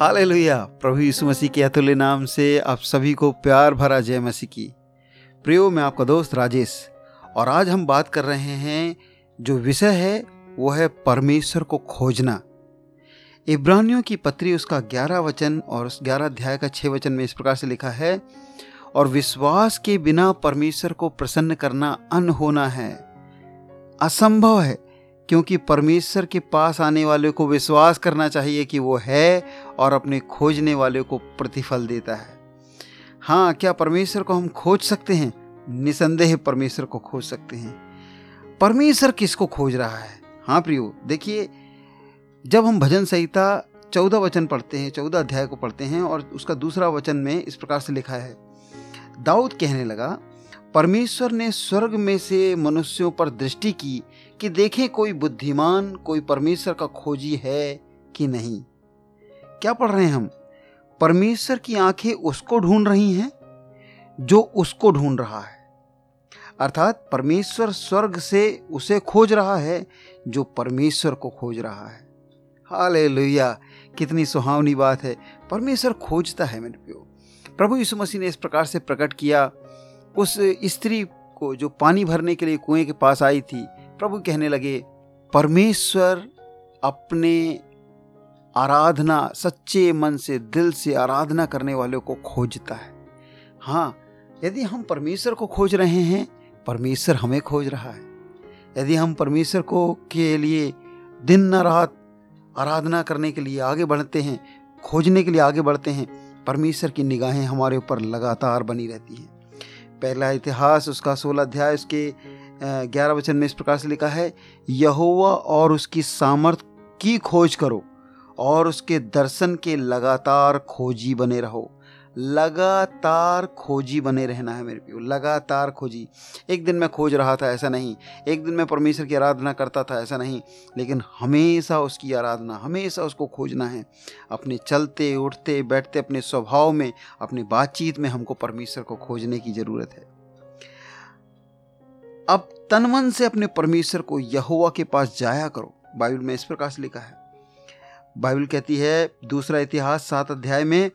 Hallelujah. प्रभु यीशु मसीह के अतुल्य नाम से आप सभी को प्यार भरा जय मसीह की। प्रियो, मैं आपका दोस्त राजेश, और आज हम बात कर रहे हैं, जो विषय है, वो है परमेश्वर को खोजना। इब्रानियों की पत्री, उसका ग्यारह वचन और उस ग्यारह अध्याय का छः वचन में इस प्रकार से लिखा है, और विश्वास के बिना परमेश्वर को प्रसन्न करना अन होना है। असंभव है। क्योंकि परमेश्वर के पास आने वाले को विश्वास करना चाहिए कि वो है और अपने खोजने वाले को प्रतिफल देता है। हाँ क्या परमेश्वर को हम खोज सकते हैं? निसंदेह परमेश्वर को खोज सकते हैं। परमेश्वर किसको खोज रहा है? हाँ प्रियो, देखिए, जब हम भजन संहिता चौदह वचन पढ़ते हैं, चौदह अध्याय को पढ़ते हैं और उसका दूसरा वचन में इस प्रकार से लिखा है, दाऊद कहने लगा, परमेश्वर ने स्वर्ग में से मनुष्यों पर दृष्टि की कि देखें कोई बुद्धिमान, कोई परमेश्वर का खोजी है कि नहीं। क्या पढ़ रहे हैं हम? परमेश्वर की आँखें उसको ढूंढ रही हैं, जो उसको ढूंढ रहा है। अर्थात परमेश्वर स्वर्ग से उसे खोज रहा है, जो परमेश्वर को खोज रहा है। हाले कितनी सुहावनी बात है। परमेश्वर खोजता है मेरे प्यो प्रभु यीशु मसीह ने इस प्रकार से प्रकट किया। उस स्त्री को जो पानी भरने के लिए कुएँ के पास आई थी प्रभु कहने लगे, परमेश्वर अपने आराधना, सच्चे मन से, दिल से आराधना करने वालों को खोजता है। हाँ यदि हम परमेश्वर को खोज रहे हैं, परमेश्वर हमें खोज रहा है। यदि हम परमेश्वर को, के लिए दिन न रात आराधना करने के लिए आगे बढ़ते हैं, खोजने के लिए आगे बढ़ते हैं, परमेश्वर की निगाहें हमारे ऊपर लगातार बनी रहती हैं। पहला इतिहास, उसका सोलह अध्याय, उसके ग्यारह वचन में इस प्रकार से लिखा है, यहोवा और उसकी सामर्थ की खोज करो और उसके दर्शन के लगातार खोजी बने रहो। लगातार खोजी बने रहना है मेरे प्यो लगातार खोजी। एक दिन मैं खोज रहा था, ऐसा नहीं। एक दिन मैं परमेश्वर की आराधना करता था, ऐसा नहीं। लेकिन हमेशा उसकी आराधना, हमेशा उसको खोजना है। अपने चलते, उठते, बैठते, अपने स्वभाव में, अपनी बातचीत में हमको परमेश्वर को खोजने की ज़रूरत है। अब तनमन से अपने परमेश्वर को यहोवा के पास जाया करो। बाइबल में इस प्रकार से लिखा है। बाइबल कहती है, दूसरा इतिहास सात अध्याय में,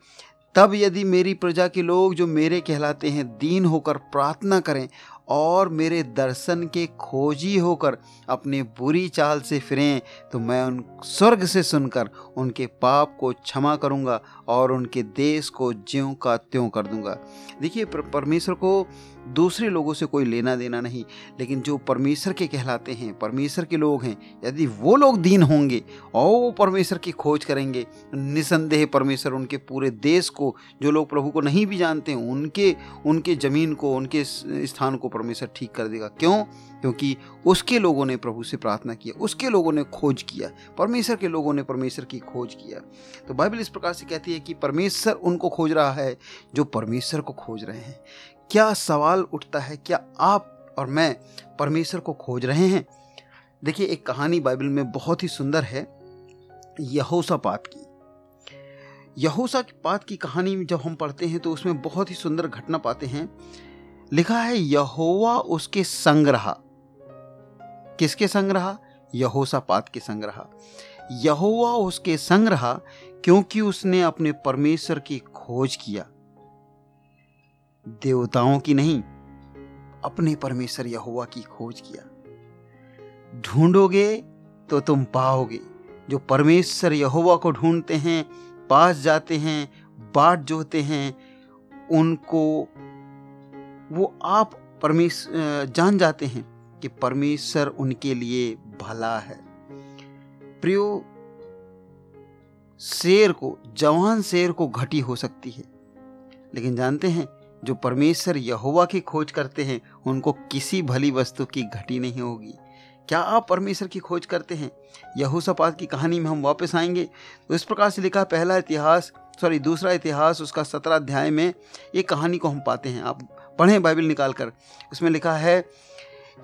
तब यदि मेरी प्रजा के लोग जो मेरे कहलाते हैं, दीन होकर प्रार्थना करें और मेरे दर्शन के खोजी होकर अपने बुरी चाल से फिरें तो मैं उन स्वर्ग से सुनकर उनके पाप को क्षमा करूँगा और उनके देश को ज्यों का त्यों कर दूँगा। देखिए परमेश्वर को दूसरे लोगों से कोई लेना देना नहीं, लेकिन जो परमेश्वर के कहलाते हैं, परमेश्वर के लोग हैं, यदि वो लोग दीन होंगे और वो परमेश्वर की खोज करेंगे निसंदेह परमेश्वर उनके पूरे देश को, जो लोग प्रभु को नहीं भी जानते, उनके उनके ज़मीन को, उनके स्थान को परमेश्वर ठीक कर देगा। क्यों? क्योंकि उसके लोगों ने प्रभु से प्रार्थना किया, उसके लोगों ने खोज किया, परमेश्वर के लोगों ने परमेश्वर की खोज किया। तो बाइबल इस प्रकार से कहती है कि परमेश्वर उनको खोज रहा है, जो परमेश्वर को खोज रहे हैं। क्या सवाल उठता है, क्या आप और मैं परमेश्वर को खोज रहे हैं? देखिए, एक कहानी बाइबल में बहुत ही सुंदर है यहोसा पात की। यहोसा पात की कहानी जब हम पढ़ते हैं तो उसमें बहुत ही सुंदर घटना पाते हैं। लिखा है, यहोवा उसके संग रहा। किसके संग रहा? यहोसा पात के संग रहा। यहोवा उसके संग रहा क्योंकि उसने अपने परमेश्वर की खोज किया। देवताओं की नहीं, अपने परमेश्वर यहोवा की खोज किया। ढूंढोगे तो तुम पाओगे। जो परमेश्वर यहोवा को ढूंढते हैं, पास जाते हैं, बाट जोते हैं, उनको वो आप परमेश्वर जान जाते हैं कि परमेश्वर उनके लिए भला है। प्रियो, शेर को, जवान शेर को घटी हो सकती है, लेकिन जानते हैं, जो परमेश्वर यहोवा की खोज करते हैं, उनको किसी भली वस्तु की घटी नहीं होगी। क्या आप परमेश्वर की खोज करते हैं? यहोसापात की कहानी में हम वापस आएँगे। तो इस प्रकार से लिखा पहला इतिहास, सॉरी, दूसरा इतिहास, उसका सत्रह अध्याय में ये कहानी को हम पाते हैं। आप पढ़ें बाइबल निकाल कर उसमें लिखा है,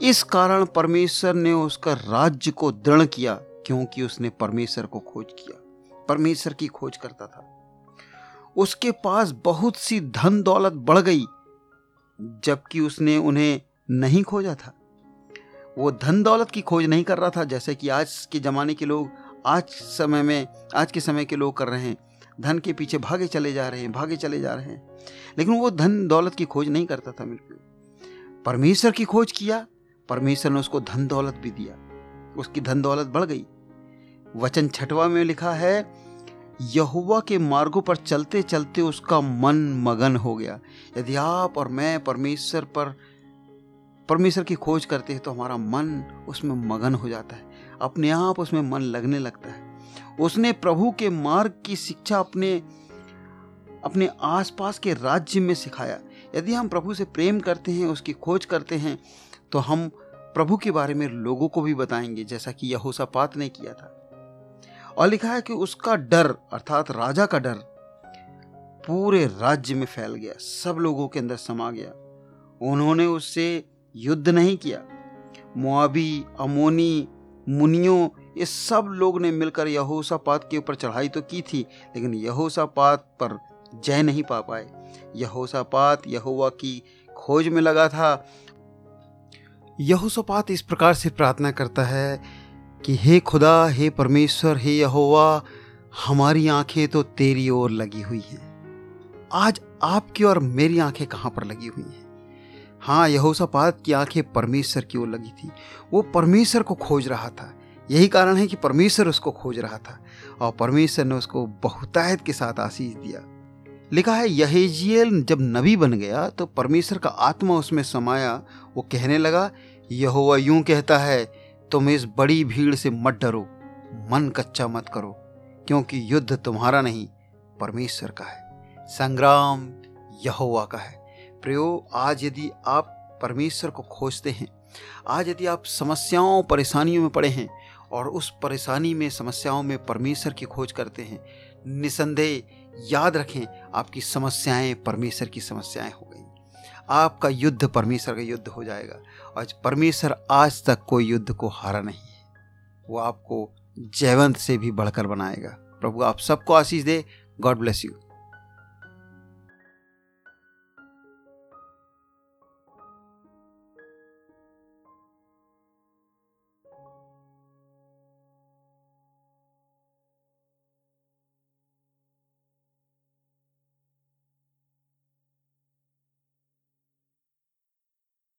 इस कारण परमेश्वर ने उसका राज्य को दृढ़ किया, क्योंकि उसने परमेश्वर को खोज किया। परमेश्वर की खोज करता था। उसके पास बहुत सी धन दौलत बढ़ गई, जबकि उसने उन्हें नहीं खोजा था। वो धन दौलत की खोज नहीं कर रहा था, जैसे कि आज के ज़माने के लोग आज समय में, आज के समय के लोग कर रहे हैं। धन के पीछे भागे चले जा रहे हैं, भागे चले जा रहे हैं। लेकिन वो धन दौलत की खोज नहीं करता था मेरे परमेश्वर की खोज किया, परमेश्वर ने उसको धन दौलत भी दिया। उसकी धन दौलत बढ़ गई। वचन छठवा में लिखा है यहुआ के मार्गों पर चलते चलते उसका मन मगन हो गया। यदि आप और मैं परमेश्वर पर, परमेश्वर की खोज करते हैं तो हमारा मन उसमें मगन हो जाता है। अपने आप उसमें मन लगने लगता है। उसने प्रभु के मार्ग की शिक्षा अपने अपने आसपास के राज्य में सिखाया। यदि हम प्रभु से प्रेम करते हैं, उसकी खोज करते हैं तो हम प्रभु के बारे में लोगों को भी बताएँगे, जैसा कि यहोसापात ने किया था। और लिखा है कि उसका डर, अर्थात राजा का डर, पूरे राज्य में फैल गया। सब लोगों के अंदर समा गया। उन्होंने उससे युद्ध नहीं किया। मुआबी, अमोनी, मुनियों ये सब लोग ने मिलकर यहोसापात के ऊपर चढ़ाई तो की थी, लेकिन यहोसापात पर जय नहीं पा पाए। यहोसापात यहोवा की खोज में लगा था। यहोसापात इस प्रकार से प्रार्थना करता है कि, हे खुदा, हे परमेश्वर, हे यहोवा, हमारी आँखें तो तेरी ओर लगी हुई हैं। आज आपकी और मेरी आँखें कहाँ पर लगी हुई हैं? हाँ यहोसापात की आँखें परमेश्वर की ओर लगी थी। वो परमेश्वर को खोज रहा था। यही कारण है कि परमेश्वर उसको खोज रहा था और परमेश्वर ने उसको बहुतायत के साथ आशीष दिया। लिखा है यहेजियल जब नबी बन गया तो परमेश्वर का आत्मा उसमें समाया। वो कहने लगा, यहोवा यूँ कहता है, तुम इस बड़ी भीड़ से मत डरो, मन कच्चा मत करो, क्योंकि युद्ध तुम्हारा नहीं, परमेश्वर का है। संग्राम यहोवा का है। प्रयो, आज यदि आप परमेश्वर को खोजते हैं, आज यदि आप समस्याओं, परेशानियों में पड़े हैं और उस परेशानी में, समस्याओं में परमेश्वर की खोज करते हैं। निसंदेह याद रखें, आपकी समस्याएँ परमेश्वर की समस्याएँ हो गई। आपका युद्ध परमेश्वर का युद्ध हो जाएगा। आज परमेश्वर आज तक कोई युद्ध को हारा नहीं है। वो आपको जयवंत से भी बढ़कर बनाएगा। प्रभु, आप सबको आशीष दे। God bless you.